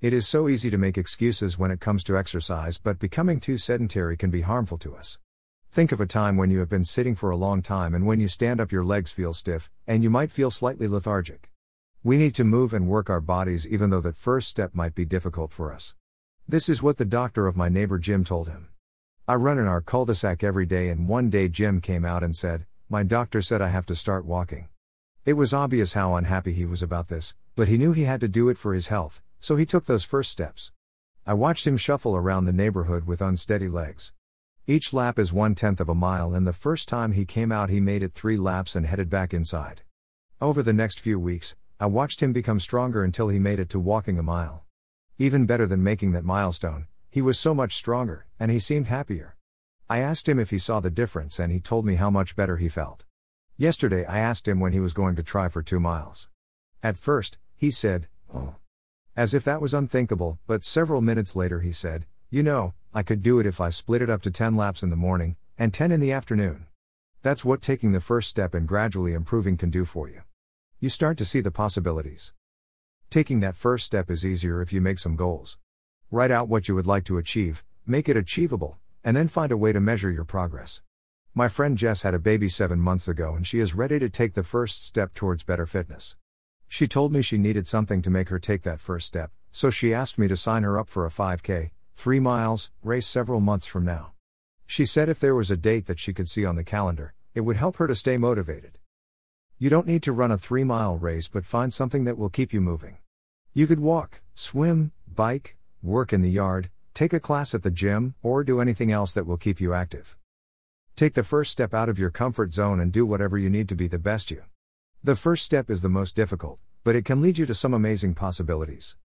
It is so easy to make excuses when it comes to exercise, but becoming too sedentary can be harmful to us. Think of a time when you have been sitting for a long time and when you stand up, your legs feel stiff, and you might feel slightly lethargic. We need to move and work our bodies, even though that first step might be difficult for us. This is what the doctor of my neighbor Jim told him. I run in our cul de sac every day, and one day Jim came out and said, My doctor said I have to start walking. It was obvious how unhappy he was about this, but he knew he had to do it for his health, so he took those first steps. I watched him shuffle around the neighborhood with unsteady legs. Each lap is one tenth of a mile, and the first time he came out, he made it three laps and headed back inside. Over the next few weeks, I watched him become stronger until he made it to walking a mile. Even better than making that milestone, he was so much stronger, and he seemed happier. I asked him if he saw the difference, and he told me how much better he felt. Yesterday, I asked him when he was going to try for two miles. At first, he said, Oh. As if that was unthinkable, but several minutes later he said, You know, I could do it if I split it up to 10 laps in the morning, and 10 in the afternoon. That's what taking the first step and gradually improving can do for you. You start to see the possibilities. Taking that first step is easier if you make some goals. Write out what you would like to achieve, make it achievable, and then find a way to measure your progress. My friend Jess had a baby seven months ago and she is ready to take the first step towards better fitness. She told me she needed something to make her take that first step, so she asked me to sign her up for a 5K, 3 miles, race several months from now. She said if there was a date that she could see on the calendar, it would help her to stay motivated. You don't need to run a 3 mile race, but find something that will keep you moving. You could walk, swim, bike, work in the yard, take a class at the gym, or do anything else that will keep you active. Take the first step out of your comfort zone and do whatever you need to be the best you. The first step is the most difficult, but it can lead you to some amazing possibilities.